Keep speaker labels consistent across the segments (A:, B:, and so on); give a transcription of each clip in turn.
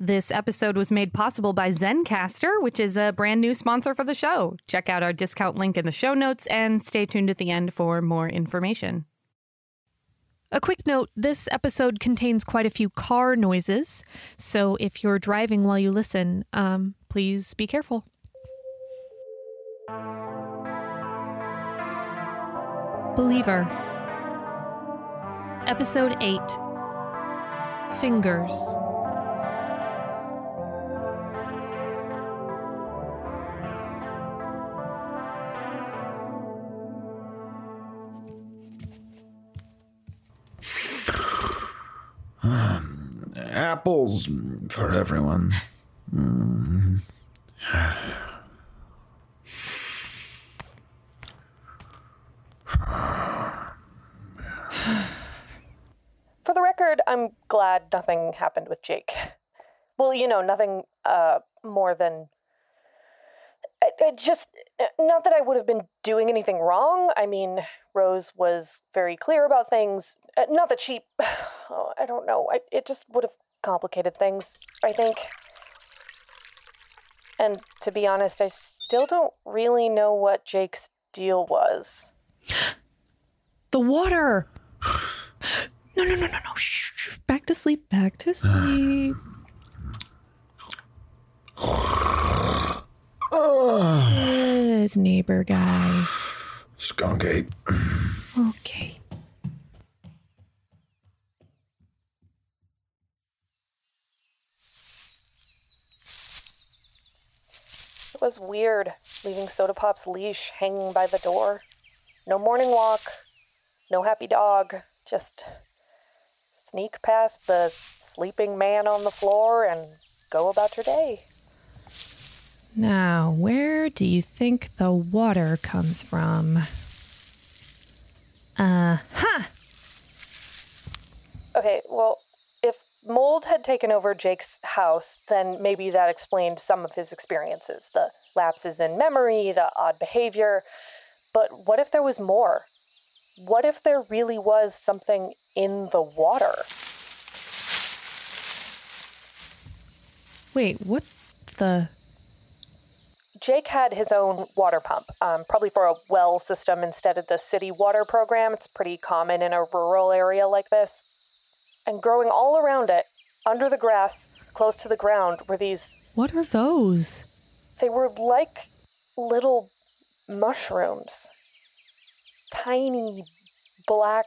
A: This episode was made possible by Zencastr, which is a brand new sponsor for the show. Check out our discount link in the show notes and stay tuned at the end for more information. A quick note this episode contains quite a few car noises, so if you're driving while you listen, um, please be careful. Believer, Episode 8 Fingers.
B: Apples for everyone.
C: For the record, I'm glad nothing happened with Jake. Well, you know, nothing uh, more than. I, I just. Not that I would have been doing anything wrong. I mean, Rose was very clear about things. Uh, not that she. Oh, I don't know. I, it just would have complicated things, I think. And to be honest, I still don't really know what Jake's deal was.
A: The water! No, no, no, no, no. Shh, shh. Back to sleep, back to sleep. Good neighbor guy.
B: Skunk ate.
A: Okay.
C: It was weird leaving Soda Pop's leash hanging by the door. No morning walk, no happy dog, just sneak past the sleeping man on the floor and go about your day.
A: Now, where do you think the water comes from? Uh huh.
C: Okay, well, mold had taken over Jake's house, then maybe that explained some of his experiences the lapses in memory, the odd behavior. But what if there was more? What if there really was something in the water?
A: Wait, what the?
C: Jake had his own water pump, um, probably for a well system instead of the city water program. It's pretty common in a rural area like this. And growing all around it, under the grass, close to the ground, were these.
A: What are those?
C: They were like little mushrooms. Tiny, black,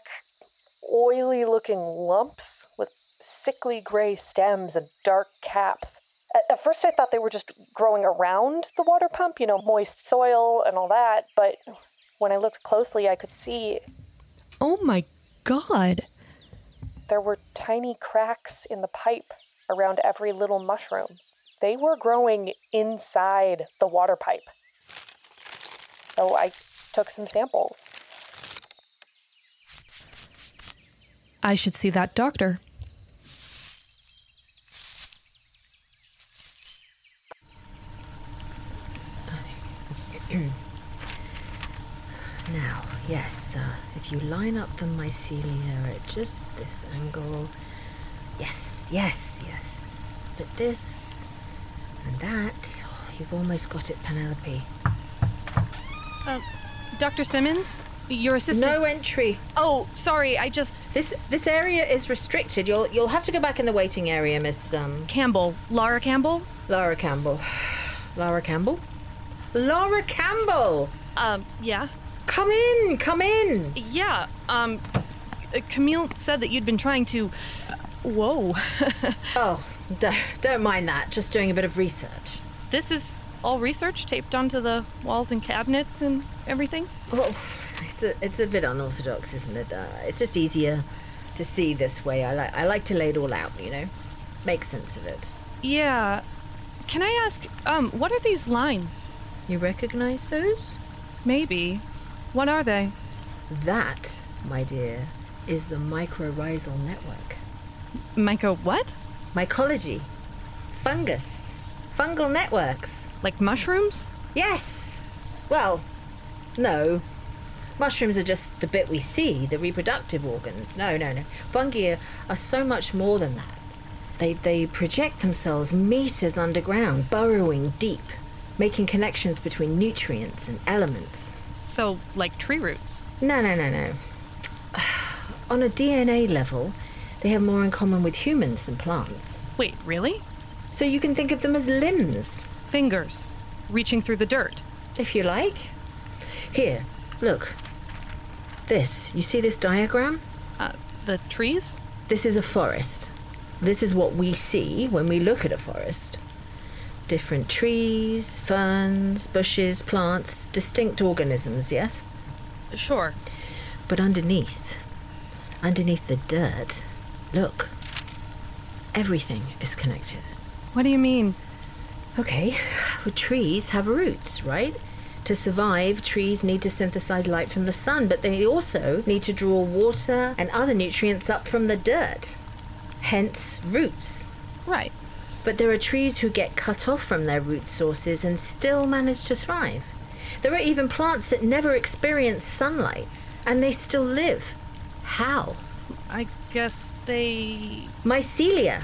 C: oily looking lumps with sickly gray stems and dark caps. At, at first, I thought they were just growing around the water pump, you know, moist soil and all that, but when I looked closely, I could see
A: Oh my god.
C: There were tiny cracks in the pipe around every little mushroom. They were growing inside the water pipe. So I took some samples.
A: I should see that doctor.
D: Now, yes, uh, if you line up the mycelia at just this angle. Yes, yes, yes. Split this and that. Oh, you've almost got it, Penelope.
A: Uh, Dr. Simmons? Your assistant?
D: No entry.
A: Oh, sorry, I just.
D: This this area is restricted. You'll you'll have to go back in the waiting area, Miss um
A: Campbell. Laura Campbell?
D: Laura Campbell. Laura Campbell? Laura Campbell!
A: Um, yeah.
D: Come in, come in.
A: Yeah, um, uh, Camille said that you'd been trying to. Whoa.
D: Oh, don't, don't mind that. Just doing a bit of research.
A: this is all research taped onto the walls and cabinets and everything?
D: Well, it's a, it's a bit unorthodox, isn't it? Uh, it's just easier to see this way. I like I like to lay it all out, you know, make sense of it.
A: Yeah. Can I ask, um, what are these lines?
D: You recognize those?
A: Maybe. What are they?
D: That, my dear, is the mycorrhizal network.
A: Myco what?
D: Mycology. Fungus. Fungal networks.
A: Like mushrooms?
D: Yes. Well, no. Mushrooms are just the bit we see, the reproductive organs. No, no, no. Fungi are, so much more than that. They, they project themselves meters underground, burrowing deep, making connections between nutrients and elements.
A: So, like tree roots.
D: No, no, no, no. On a DNA level, they have more in common with humans than plants.
A: Wait, really?
D: So you can think of them as limbs,
A: Fingers. Reaching through the dirt.
D: if you like. Here, look. This, you see this diagram?
A: Uh, the trees?
D: This is a forest. This is what we see when we look at a forest. Different trees, ferns, bushes, plants, distinct organisms, yes?
A: Sure.
D: But underneath, underneath the dirt, look. Everything is connected.
A: What do you mean?
D: Okay, well, trees have roots, right? To survive, trees need to synthesize light from the sun, but they also need to draw water and other nutrients up from the dirt. Hence, roots.
A: Right.
D: But there are trees who get cut off from their root sources and still manage to thrive. There are even plants that never experience sunlight and they still live. How?
A: I guess they.
D: Mycelia.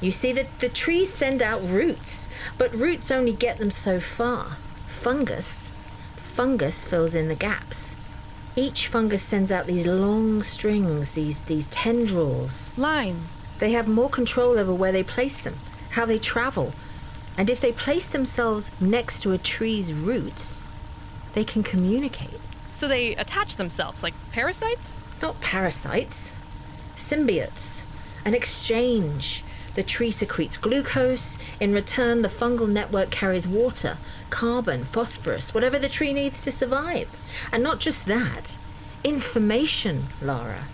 D: You see that the trees send out roots, but roots only get them so far. Fungus. Fungus fills in the gaps. Each fungus sends out these long strings, these these tendrils.
A: lines.
D: They have more control over where they place them, how they travel. And if they place themselves next to a tree's roots, they can communicate.
A: So they attach themselves like parasites?
D: Not parasites, symbiotes, an exchange. The tree secretes glucose. In return, the fungal network carries water, carbon, phosphorus, whatever the tree needs to survive. And not just that, information, Lara.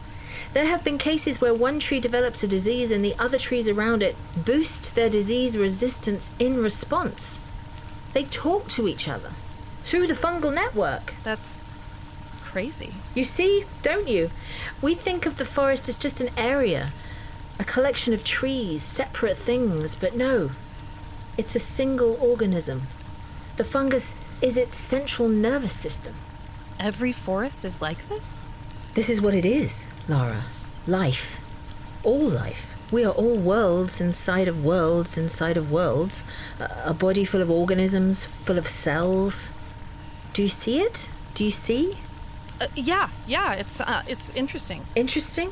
D: There have been cases where one tree develops a disease and the other trees around it boost their disease resistance in response. They talk to each other through the fungal network.
A: That's crazy.
D: You see, don't you? We think of the forest as just an area, a collection of trees, separate things, but no. It's a single organism. The fungus is its central nervous system.
A: Every forest is like this?
D: This is what it is, Lara. Life. All life. We are all worlds inside of worlds inside of worlds. A body full of organisms, full of cells. Do you see it? Do you see?
A: Uh, yeah, yeah, it's uh, it's interesting.
D: Interesting?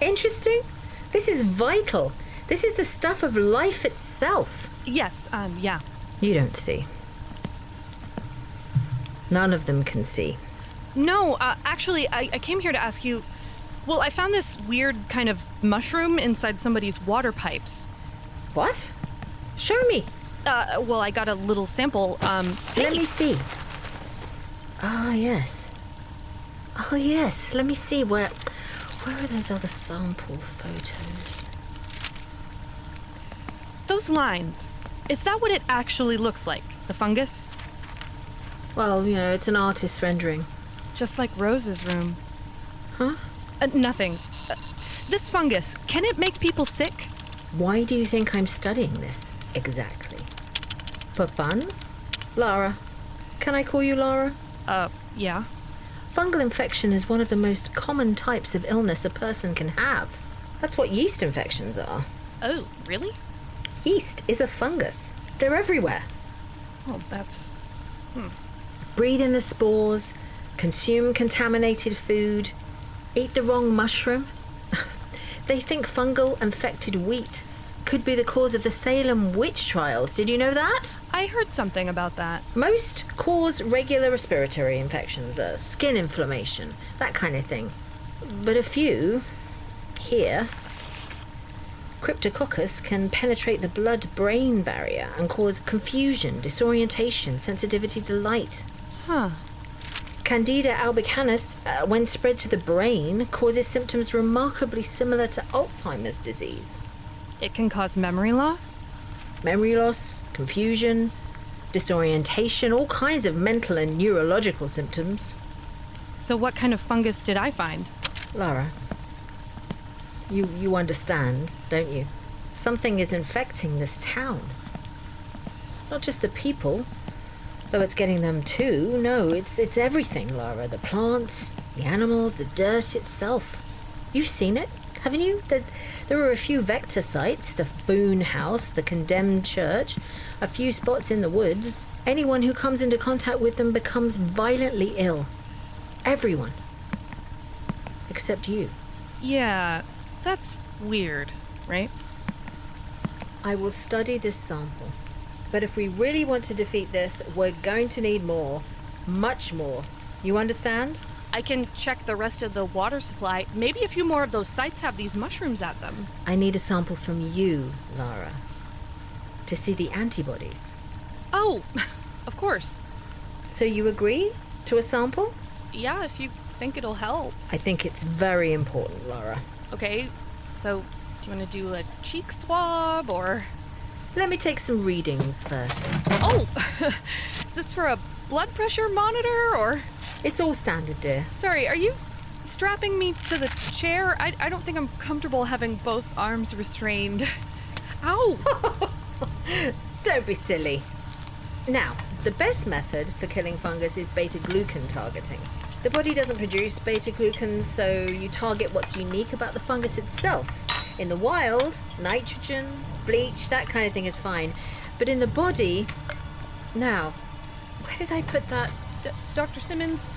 D: Interesting? This is vital. This is the stuff of life itself.
A: Yes, um, yeah.
D: You don't see. None of them can see.
A: No, uh, actually, I, I came here to ask you. Well, I found this weird kind of mushroom inside somebody's water pipes.
D: What? Show me.
A: Uh, well, I got a little sample. Um,
D: Let me see. Ah, yes. Oh, yes. Let me see. Where, where are those other sample photos?
A: those lines. Is that what it actually looks like? The fungus?
D: Well, you know, it's an artist's rendering.
A: Just like Rose's room.
D: Huh?
A: Uh, nothing. Uh, this fungus, can it make people sick?
D: Why do you think I'm studying this exactly? For fun? Lara. Can I call you Lara?
A: Uh, yeah.
D: Fungal infection is one of the most common types of illness a person can have. That's what yeast infections are.
A: Oh, really?
D: Yeast is a fungus. They're everywhere.
A: Oh, that's. Hmm.
D: Breathe in the spores, consume contaminated food, eat the wrong mushroom. they think fungal infected wheat could be the cause of the Salem witch trials. Did you know that?
A: I heard something about that.
D: Most cause regular respiratory infections, uh, skin inflammation, that kind of thing. But a few, here, Cryptococcus can penetrate the blood brain barrier and cause confusion, disorientation, sensitivity to light.
A: Huh.
D: Candida albicans, uh, when spread to the brain, causes symptoms remarkably similar to Alzheimer's disease.
A: It can cause memory loss?
D: Memory loss, confusion, disorientation, all kinds of mental and neurological symptoms.
A: So, what kind of fungus did I find?
D: Lara, you, you understand, don't you? Something is infecting this town. Not just the people, though it's getting them too. No, it's, it's everything, Lara. The plants, the animals, the dirt itself. You've seen it, haven't you? There, there are a few vector sites the Boone House, the condemned church, a few spots in the woods. Anyone who comes into contact with them becomes violently ill. Everyone. Except you.
A: Yeah, that's weird, right?
D: I will study this sample. But if we really want to defeat this, we're going to need more. Much more. You understand?
A: I can check the rest of the water supply. Maybe a few more of those sites have these mushrooms at them.
D: I need a sample from you, Lara, to see the antibodies.
A: Oh, of course.
D: So you agree to a sample?
A: Yeah, if you think it'll help.
D: I think it's very important, Lara.
A: Okay, so do you want to do a cheek swab or.
D: Let me take some readings first.
A: Oh! Is this for a blood pressure monitor or.
D: It's all standard, dear.
A: Sorry, are you strapping me to the chair? I, I don't think I'm comfortable having both arms restrained. Ow!
D: Don't be silly. Now, the best method for killing fungus is beta glucan targeting. The body doesn't produce beta glucans, so you target what's unique about the fungus itself. In the wild, nitrogen, bleach, that kind of thing is fine. But in the body. Now, where did I put that?
A: D- Dr. Simmons?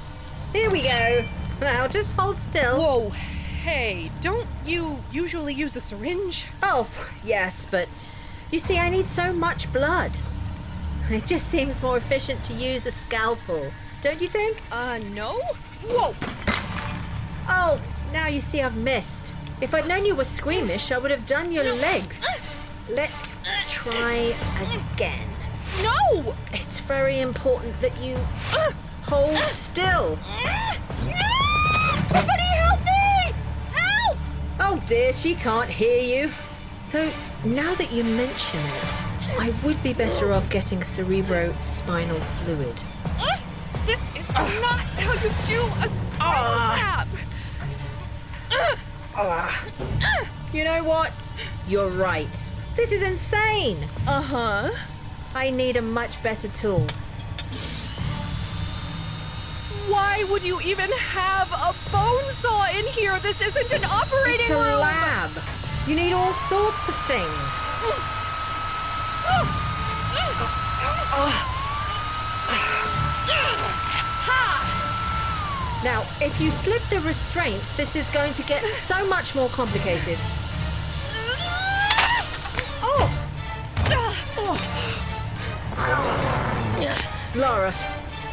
D: Here we go. Now, just hold still.
A: Whoa, hey, don't you usually use a syringe?
D: Oh, yes, but you see, I need so much blood. It just seems more efficient to use a scalpel, don't you think?
A: Uh, no? Whoa!
D: Oh, now you see I've missed. If I'd known you were squeamish, I would have done your legs. Let's try again.
A: No!
D: It's very important that you hold still. No!
A: Somebody help me! Help!
D: Oh dear, she can't hear you. Though, now that you mention it, I would be better off getting cerebrospinal fluid.
A: Uh, this is not how you do a spinal tap! Ah.
D: You know what? You're right. This is insane.
A: Uh huh.
D: I need a much better tool.
A: Why would you even have a bone saw in here? This isn't an operating
D: It's a
A: room!
D: lab. You need all sorts of things. Now, if you slip the restraints, this is going to get so much more complicated. Laura,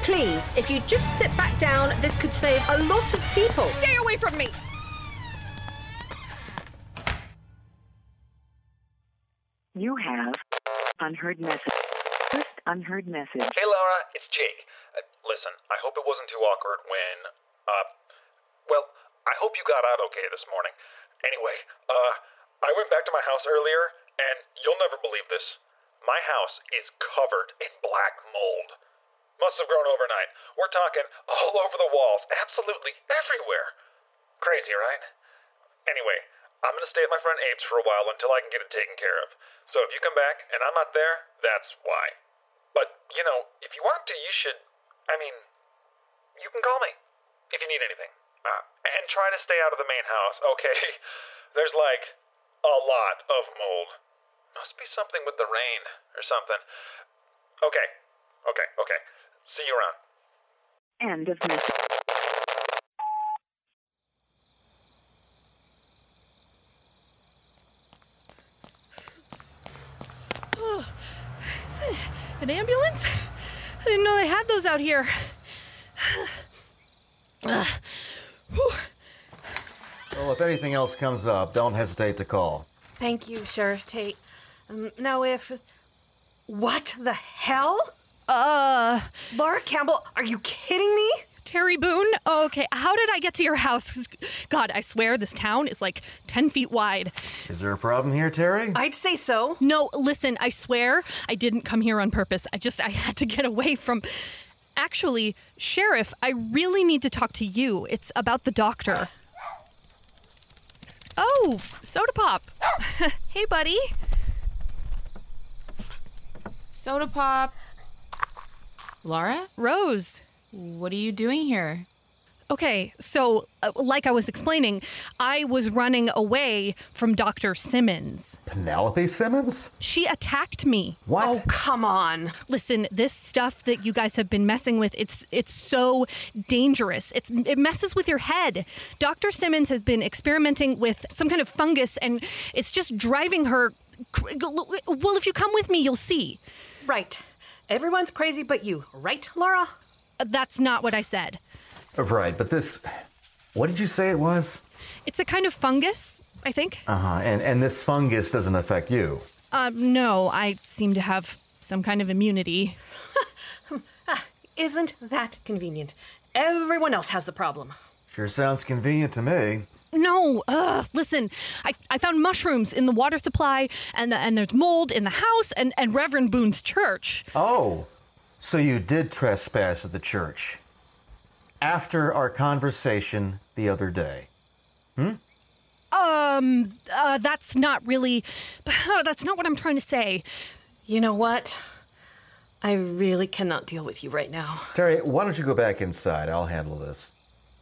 D: please, if you just sit back down, this could save a lot of people.
A: Stay away from me!
E: You have unheard message. First unheard message.
F: Hey, Laura, it's Jake. Uh, listen, I hope it wasn't too awkward when, uh, well, I hope you got out okay this morning. Anyway, uh, I went back to my house earlier, and you'll never believe this. My house is covered in black mold. Must have grown overnight. We're talking all over the walls, absolutely everywhere. Crazy, right? Anyway, I'm gonna stay at my friend Abe's for a while until I can get it taken care of. So if you come back and I'm not there, that's why. But, you know, if you want to, you should. I mean, you can call me if you need anything. Uh, and try to stay out of the main house, okay? There's like a lot of mold. Must be something with the rain or something. Okay, okay, okay. See you around.
E: End of message.
A: An ambulance? I didn't know they had those out here. Ugh.
G: Well, if anything else comes up, don't hesitate to call.
C: Thank you, Sheriff Tate. Um, now, if. What the hell?
A: Uh,
C: Laura Campbell, are you kidding me?
A: Terry Boone? Okay, how did I get to your house? God, I swear this town is like 10 feet wide.
G: Is there a problem here, Terry?
C: I'd say so.
A: No, listen, I swear I didn't come here on purpose. I just, I had to get away from. Actually, Sheriff, I really need to talk to you. It's about the doctor. Oh, soda pop. hey, buddy.
H: Soda pop. Laura,
A: Rose.
H: what are you doing here?
A: Okay, so uh, like I was explaining, I was running away from Dr. Simmons.
G: Penelope Simmons?
A: She attacked me.
G: What?
C: Oh, come on.
A: Listen, this stuff that you guys have been messing with, it's it's so dangerous. It's it messes with your head. Dr. Simmons has been experimenting with some kind of fungus and it's just driving her well, if you come with me, you'll see.
C: Right. Everyone's crazy but you, right, Laura?
A: Uh, That's not what I said.
G: Right, but this. What did you say it was?
A: It's a kind of fungus, I think.
G: Uh huh. And, and this fungus doesn't affect you.
A: Um, no, I seem to have some kind of immunity.
C: Isn't that convenient? Everyone else has the problem.
G: Sure sounds convenient to me.
A: No, ugh, listen, I, I found mushrooms in the water supply, and, and there's mold in the house, and, and Reverend Boone's church.
G: Oh, so you did trespass at the church after our conversation the other day. Hmm?
A: Um, uh, that's not really, that's not what I'm trying to say.
C: You know what? I really cannot deal with you right now.
G: Terry, why don't you go back inside? I'll handle this.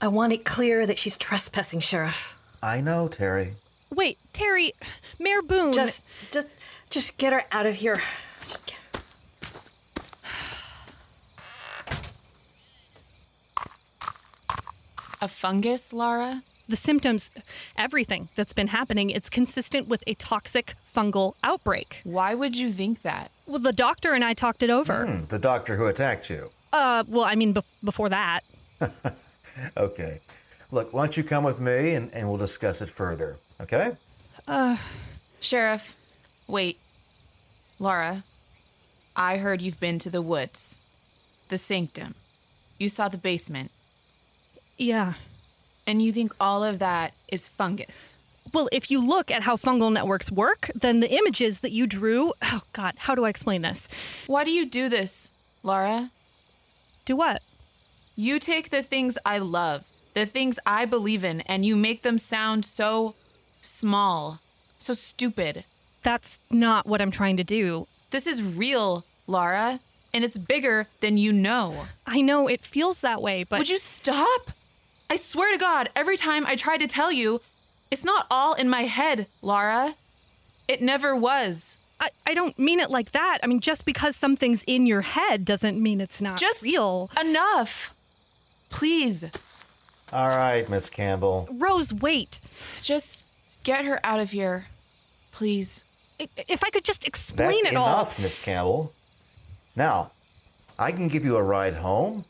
C: I want it clear that she's trespassing, Sheriff.
G: I know, Terry.
A: Wait, Terry, Mayor Boone.
C: Just, just, just get her out of here. Just get-
H: A fungus, Laura?
A: the symptoms, everything that's been happening, it's consistent with a toxic fungal outbreak.
H: Why would you think that?
A: Well, the doctor and I talked it over.
G: Hmm, the doctor who attacked you.
A: Uh, well, I mean, bef before that.
G: Okay. Look, why don't you come with me and, and we'll discuss it further, okay?
H: Uh, Sheriff, wait. Laura, I heard you've been to the woods, the sanctum. You saw the basement,
A: Yeah.
H: and you think all of that is fungus.
A: Well, if you look at how fungal networks work, then the images that you drew, oh God, how do I explain this?
H: Why do you do this, Laura?
A: Do what?
H: You take the things I love, the things I believe in, and you make them sound so small, so stupid.
A: That's not what I'm trying to do.
H: This is real, Lara, and it's bigger than you know.
A: I know it feels that way, but
H: Would you stop? I swear to God, every time I try to tell you, it's not all in my head, Lara. It never was.
A: I, I don't mean it like that. I mean, just because something's in your head doesn't mean it's not
H: Just
A: real.
H: enough. Please,
G: All right, Miss Campbell.
A: Rose, wait.
H: just get her out of here. Please.
A: I- If I could just explain
G: That's
A: it all.
G: enough, Miss Campbell. Now, I can give you a ride home,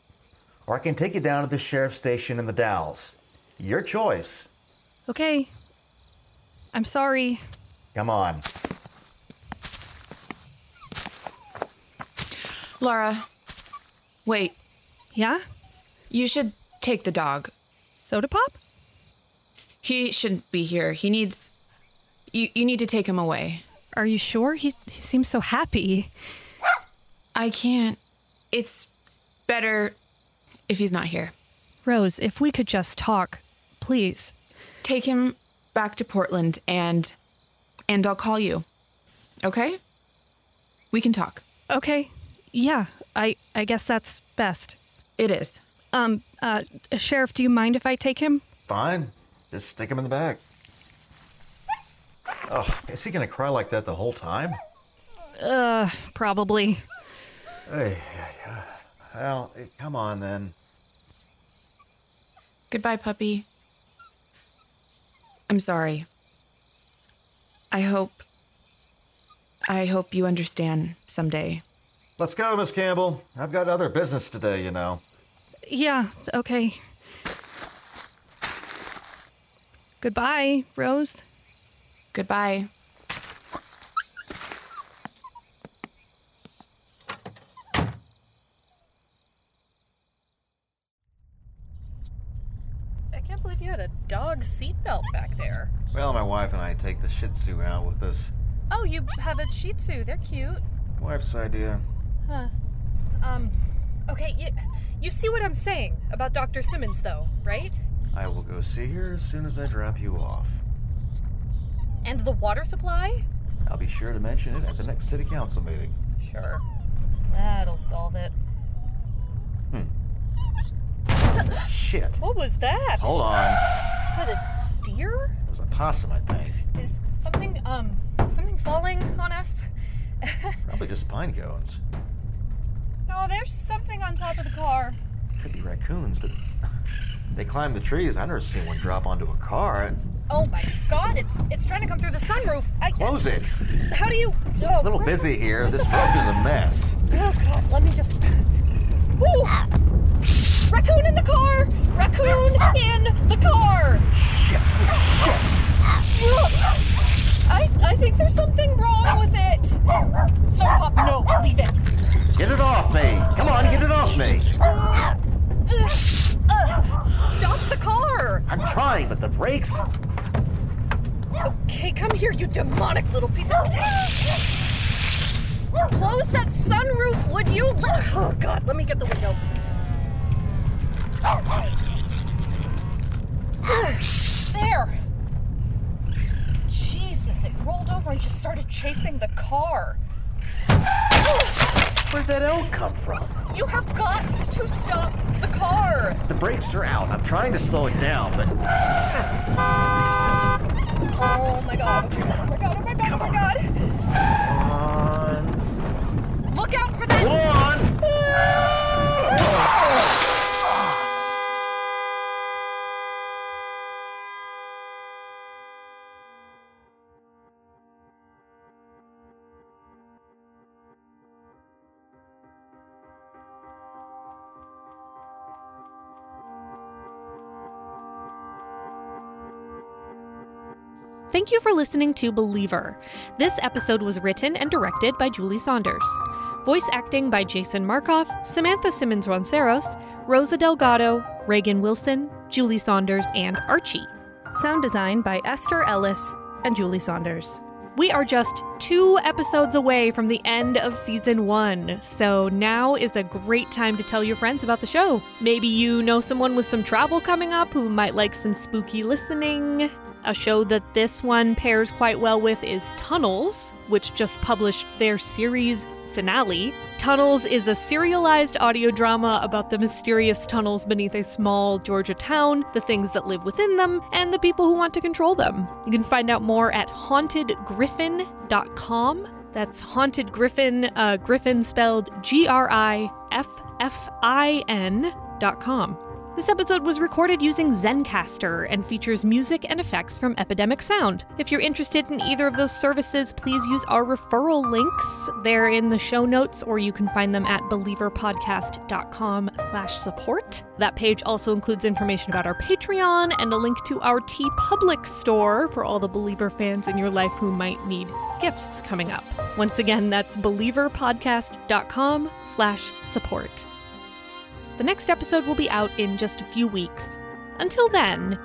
G: or I can take you down to the sheriff's station in the Dalles. Your choice.
A: Okay. I'm sorry.
G: Come on.
H: Laura, wait.
A: Yeah?
H: You should take the dog.
A: Soda pop?
H: He shouldn't be here. He needs. You, you need to take him away.
A: Are you sure? He, he seems so happy.
H: I can't. It's better if he's not here.
A: Rose, if we could just talk, please.
H: Take him back to Portland and. and I'll call you. Okay? We can talk.
A: Okay. Yeah, I I guess that's best.
H: It is.
A: Um, uh, Sheriff, do you mind if I take him?
G: Fine. Just stick him in the back. Oh, is he gonna cry like that the whole time?
A: Uh, probably.
G: Hey, well, come on then.
H: Goodbye, puppy. I'm sorry. I hope. I hope you understand someday.
G: Let's go, Miss Campbell. I've got other business today, you know.
A: Yeah, okay. Goodbye, Rose.
H: Goodbye.
C: I can't believe you had a dog seatbelt back there?
G: Well, my wife and I take the Shih Tzu out with us.
C: Oh, you have a Shih Tzu. They're cute.
G: Wife's idea.
C: Huh. Um, okay, you, you see what I'm saying about Dr. Simmons, though, right?
G: I will go see her as soon as I drop you off.
C: And the water supply?
G: I'll be sure to mention it at the next city council meeting.
C: Sure. That'll solve it. Hmm.
G: Shit.
C: What was that?
G: Hold on.
C: Is that a deer?
G: It was a possum, I think.
C: Is something, um, something falling on us?
G: Probably just pine cones.
C: No, there's something on top of the car.
G: Could be raccoons, but they climb the trees. I've never seen one drop onto a car.
C: Oh my god, it's it's trying to come through the sunroof. I,
G: Close it.
C: How do you? Oh,
G: A little
C: where-
G: busy here. This road is a mess.
C: Oh god, let me just. Ooh! Raccoon in the car! Raccoon in the car!
G: Shit.
C: Look! I I think there's something wrong with it. So Pop, no, leave it.
G: Get it off me. Come on, get it off me.
C: Stop the car!
G: I'm trying, but the brakes.
C: Okay, come here, you demonic little piece of. Close that sunroof, would you? Oh god, let me get the window. There. Jesus, it rolled over and just started chasing the car.
G: Where'd that elk come from?
C: You have got to stop the car.
G: The brakes are out. I'm trying to slow it down, but
C: Oh my god. Oh my god, oh my god, oh my god.
G: on.
C: Look out for that.
G: Hold
A: Thank you for listening to Believer. This episode was written and directed by Julie Saunders. Voice acting by Jason Markoff, Samantha Simmons Ronceros, Rosa Delgado, Reagan Wilson, Julie Saunders, and Archie.
C: Sound design by Esther Ellis and Julie Saunders.
A: We are just two episodes away from the end of season one, so now is a great time to tell your friends about the show. Maybe you know someone with some travel coming up who might like some spooky listening. A show that this one pairs quite well with is Tunnels, which just published their series finale. Tunnels is a serialized audio drama about the mysterious tunnels beneath a small Georgia town, the things that live within them, and the people who want to control them. You can find out more at hauntedgriffin.com. That's Haunted Griffin, uh, Griffin spelled G R I F F I N dot com. This episode was recorded using Zencastr and features music and effects from Epidemic Sound. If you're interested in either of those services, please use our referral links. They're in the show notes, or you can find them at believerpodcast.com slash support. That page also includes information about our Patreon and a link to our T Public store for all the Believer fans in your life who might need gifts coming up. Once again, that's believerpodcast.com slash support. The next episode will be out in just a few weeks. Until then,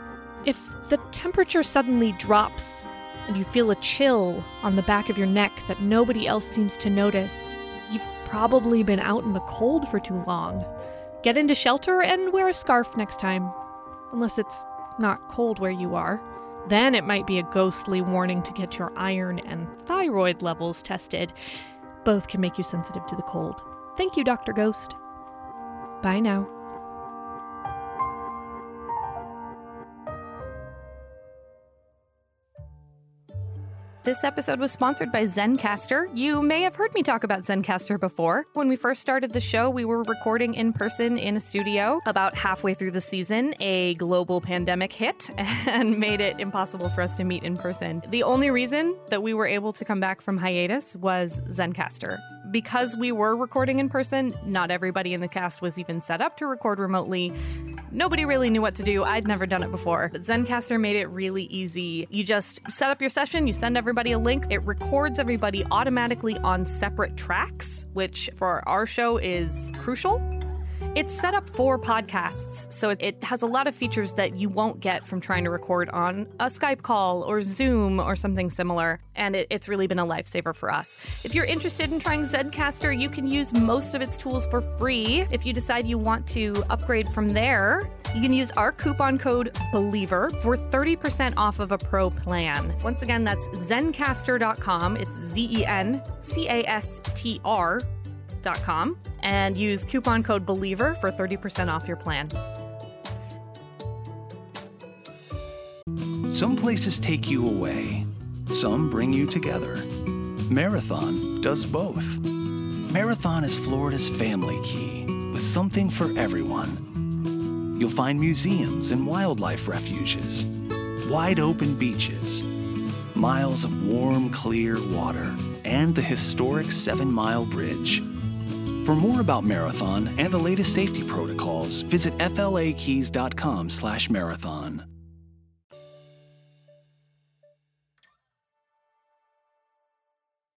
A: if the temperature suddenly drops and you feel a chill on the back of your neck that nobody else seems to notice, you've probably been out in the cold for too long. Get into shelter and wear a scarf next time. Unless it's not cold where you are. Then it might be a ghostly warning to get your iron and thyroid levels tested. Both can make you sensitive to the cold. Thank you, Dr. Ghost. Bye now.
C: This episode was sponsored by Zencastr. You may have heard me talk about Zencastr before. When we first started the show, we were recording in person in a studio. About halfway through the season, a global pandemic hit and made it impossible for us to meet in person. The only reason that we were able to come back from hiatus was Zencastr. Because we were recording in person, not everybody in the cast was even set up to record remotely. Nobody really knew what to do. I'd never done it before. But Zencastr made it really easy. You just set up your session, you send everybody a link, it records everybody automatically on separate tracks, which for our show is crucial.
A: It's set up for podcasts, so it- has a lot of features that you won't get from trying to record on a Skype call or Zoom or something similar, and it- it's really been a lifesaver for us. If you're interested in trying Zencastr, you can use most of its tools for free. If you decide you want to upgrade from there, you can use our coupon code BELIEVER for 30% off of a pro plan. Once again, that's zencastr.com. It's Z E N C A S T R com and use coupon code believer for 30% off your plan
I: Some places take you away, some bring you together. Marathon does both. Marathon is Florida's family key with something for everyone. You'll find museums and wildlife refuges, wide open beaches, miles of warm, clear water, and the historic Seven Mile Bridge. For more about Marathon and the latest safety protocols, visit fla-keys.com/marathon.